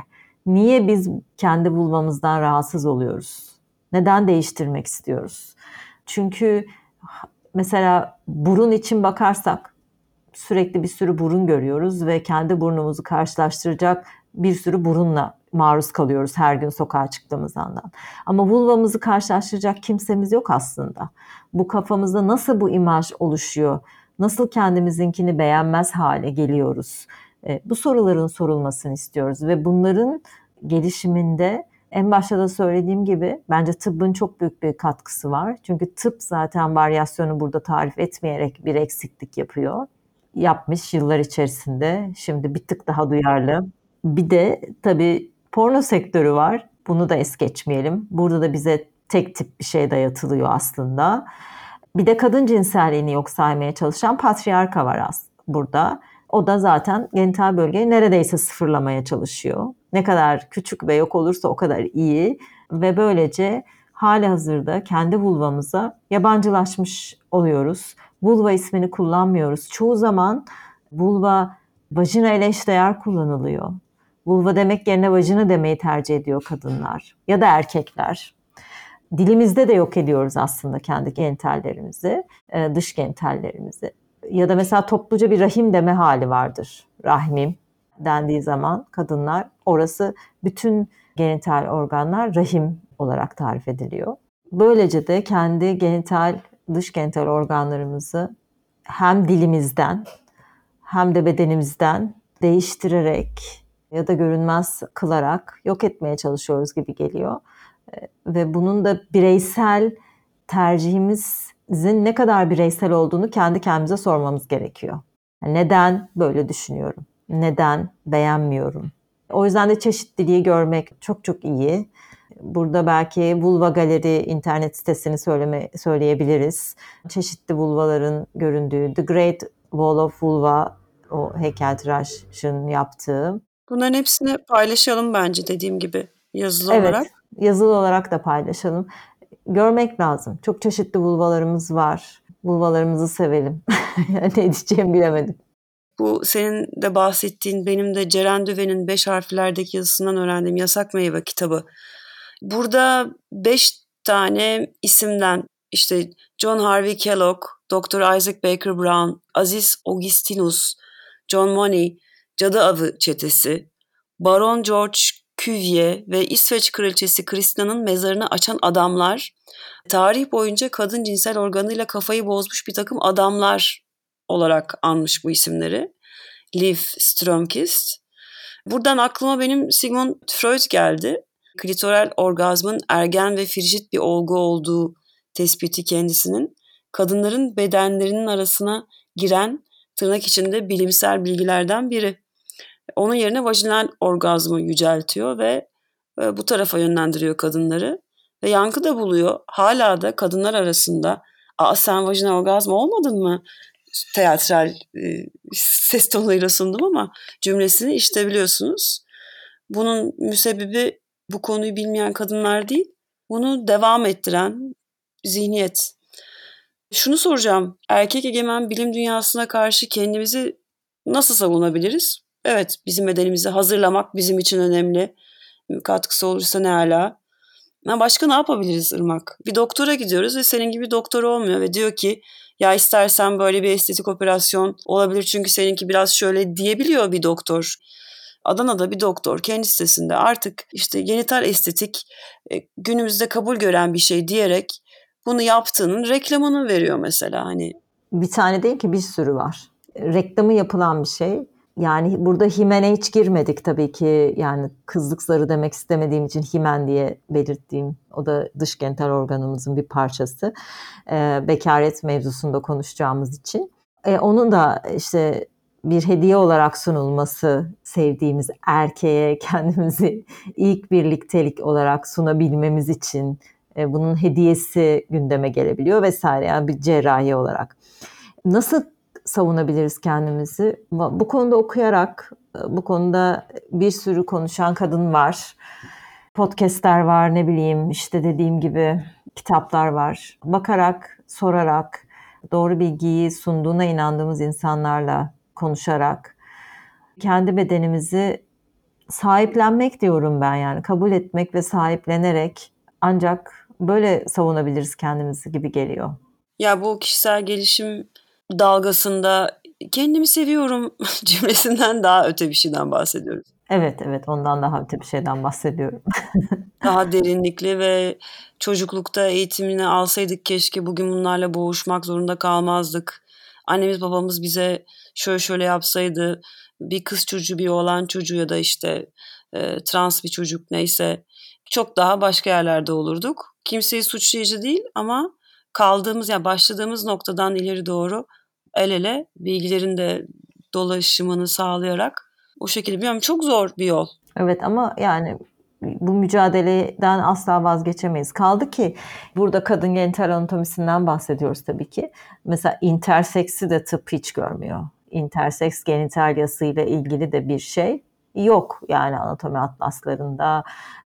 Niye biz kendi bulmamızdan rahatsız oluyoruz? Neden değiştirmek istiyoruz? Çünkü mesela burun için bakarsak sürekli bir sürü burun görüyoruz ve kendi burnumuzu karşılaştıracak bir sürü burunla maruz kalıyoruz her gün sokağa çıktığımız andan. Ama vulvamızı karşılaştıracak kimsemiz yok aslında. Bu kafamızda nasıl bu imaj oluşuyor? Nasıl kendimizinkini beğenmez hale geliyoruz? E, bu soruların sorulmasını istiyoruz ve bunların gelişiminde en başta da söylediğim gibi bence tıbbın çok büyük bir katkısı var. Çünkü tıp zaten varyasyonu burada tarif etmeyerek bir eksiklik yapıyor. Yapmış yıllar içerisinde. Şimdi bir tık daha duyarlı. Bir de tabii porno sektörü var. Bunu da es geçmeyelim. Burada da bize tek tip bir şey dayatılıyor aslında. Bir de kadın cinselliğini yok saymaya çalışan patriarka var aslında burada. O da zaten genital bölgeyi neredeyse sıfırlamaya çalışıyor. Ne kadar küçük ve yok olursa o kadar iyi ve böylece hali hazırda kendi vulvamıza yabancılaşmış oluyoruz. Vulva ismini kullanmıyoruz. Çoğu zaman vulva vajina ile eşdeğer kullanılıyor. Vulva demek yerine vajina demeyi tercih ediyor kadınlar ya da erkekler. Dilimizde de yok ediyoruz aslında kendi genitallerimizi, e, dış genitallerimizi. Ya da mesela topluca bir rahim deme hali vardır. Rahmim dendiği zaman kadınlar orası bütün genital organlar rahim olarak tarif ediliyor. Böylece de kendi genital, dış genital organlarımızı hem dilimizden hem de bedenimizden değiştirerek ya da görünmez kılarak yok etmeye çalışıyoruz gibi geliyor. Ve bunun da bireysel tercihimizin ne kadar bireysel olduğunu kendi kendimize sormamız gerekiyor. Neden böyle düşünüyorum? Neden beğenmiyorum? O yüzden de çeşitliliği görmek çok çok iyi. Burada belki Vulva Galeri internet sitesini söyleme, söyleyebiliriz. Çeşitli vulvaların göründüğü The Great Wall of Vulva o heykeltıraşın yaptığı. Bunların hepsini paylaşalım bence dediğim gibi yazılı evet, olarak. yazılı olarak da paylaşalım. Görmek lazım. Çok çeşitli vulvalarımız var. Vulvalarımızı sevelim. ne diyeceğimi bilemedim. Bu senin de bahsettiğin benim de Ceren Düven'in beş harflerdeki yazısından öğrendiğim Yasak Meyve kitabı. Burada beş tane isimden işte John Harvey Kellogg, Dr. Isaac Baker Brown, Aziz Augustinus, John Money, Cadı Avı Çetesi, Baron George Cuvier ve İsveç Kraliçesi Kristina'nın mezarını açan adamlar, tarih boyunca kadın cinsel organıyla kafayı bozmuş bir takım adamlar olarak anmış bu isimleri. Liv Strömquist. Buradan aklıma benim Sigmund Freud geldi. Klitoral orgazmın ergen ve frigid bir olgu olduğu tespiti kendisinin kadınların bedenlerinin arasına giren tırnak içinde bilimsel bilgilerden biri. Onun yerine vajinal orgazmı yüceltiyor ve e, bu tarafa yönlendiriyor kadınları. Ve yankı da buluyor. Hala da kadınlar arasında Aa sen vajinal orgazm olmadın mı? Teatral e, ses tonuyla sundum ama cümlesini işte biliyorsunuz. Bunun müsebbibi bu konuyu bilmeyen kadınlar değil, bunu devam ettiren zihniyet. Şunu soracağım, erkek egemen bilim dünyasına karşı kendimizi nasıl savunabiliriz? Evet, bizim bedenimizi hazırlamak bizim için önemli. Katkısı olursa ne ala. Başka ne yapabiliriz Irmak? Bir doktora gidiyoruz ve senin gibi doktor olmuyor ve diyor ki ya istersen böyle bir estetik operasyon olabilir çünkü seninki biraz şöyle diyebiliyor bir doktor. Adana'da bir doktor kendi sitesinde artık işte genital estetik e, günümüzde kabul gören bir şey diyerek bunu yaptığının reklamını veriyor mesela hani. Bir tane değil ki bir sürü var. Reklamı yapılan bir şey. Yani burada himene hiç girmedik tabii ki. Yani kızlık zarı demek istemediğim için himen diye belirttiğim o da dış genital organımızın bir parçası. Ee, bekaret mevzusunda konuşacağımız için. Ee, onun da işte bir hediye olarak sunulması sevdiğimiz erkeğe kendimizi ilk birliktelik olarak sunabilmemiz için e, bunun hediyesi gündeme gelebiliyor vesaire yani bir cerrahi olarak. Nasıl savunabiliriz kendimizi? Bu konuda okuyarak, e, bu konuda bir sürü konuşan kadın var. Podcastler var, ne bileyim işte dediğim gibi kitaplar var. Bakarak, sorarak, doğru bilgiyi sunduğuna inandığımız insanlarla konuşarak kendi bedenimizi sahiplenmek diyorum ben yani kabul etmek ve sahiplenerek ancak böyle savunabiliriz kendimizi gibi geliyor. Ya bu kişisel gelişim dalgasında kendimi seviyorum cümlesinden daha öte bir şeyden bahsediyoruz. Evet evet ondan daha öte bir şeyden bahsediyorum. daha derinlikli ve çocuklukta eğitimini alsaydık keşke bugün bunlarla boğuşmak zorunda kalmazdık. Annemiz babamız bize şöyle şöyle yapsaydı bir kız çocuğu bir oğlan çocuğu ya da işte e, trans bir çocuk neyse çok daha başka yerlerde olurduk. Kimseyi suçlayıcı değil ama kaldığımız yani başladığımız noktadan ileri doğru el ele bilgilerin de dolaşımını sağlayarak o şekilde bilmiyorum çok zor bir yol. Evet ama yani bu mücadeleden asla vazgeçemeyiz. Kaldı ki burada kadın genital anatomisinden bahsediyoruz tabii ki. Mesela interseksi de tıp hiç görmüyor. Interseks genitalyası ile ilgili de bir şey yok. Yani anatomi atlaslarında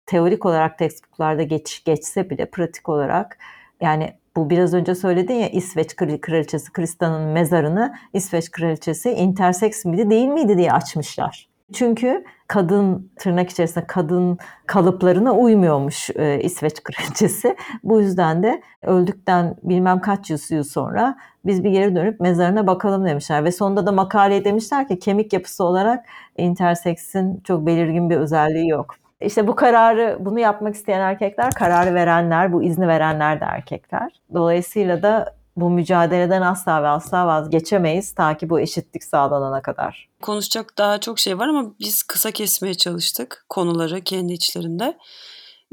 teorik olarak textbooklarda geç, geçse bile pratik olarak yani bu biraz önce söyledin ya İsveç kraliçesi Krista'nın mezarını İsveç kraliçesi interseks miydi değil miydi diye açmışlar. Çünkü kadın tırnak içerisinde kadın kalıplarına uymuyormuş e, İsveç kraliçesi. Bu yüzden de öldükten bilmem kaç yüz sonra biz bir geri dönüp mezarına bakalım demişler. Ve sonunda da makaleye demişler ki kemik yapısı olarak interseksin çok belirgin bir özelliği yok. İşte bu kararı, bunu yapmak isteyen erkekler, kararı verenler, bu izni verenler de erkekler. Dolayısıyla da bu mücadeleden asla ve asla vazgeçemeyiz ta ki bu eşitlik sağlanana kadar. Konuşacak daha çok şey var ama biz kısa kesmeye çalıştık konuları kendi içlerinde.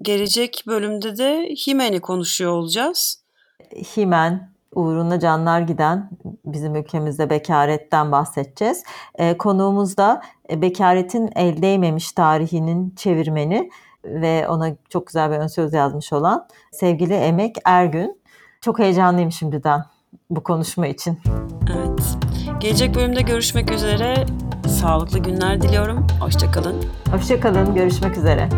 Gelecek bölümde de Himen'i konuşuyor olacağız. Himen, uğruna canlar giden bizim ülkemizde bekaretten bahsedeceğiz. E, konuğumuz da e, bekaretin el değmemiş tarihinin çevirmeni ve ona çok güzel bir ön söz yazmış olan sevgili Emek Ergün. Çok heyecanlıyım şimdiden bu konuşma için. Evet. Gelecek bölümde görüşmek üzere. Sağlıklı günler diliyorum. Hoşçakalın. Hoşçakalın, görüşmek üzere.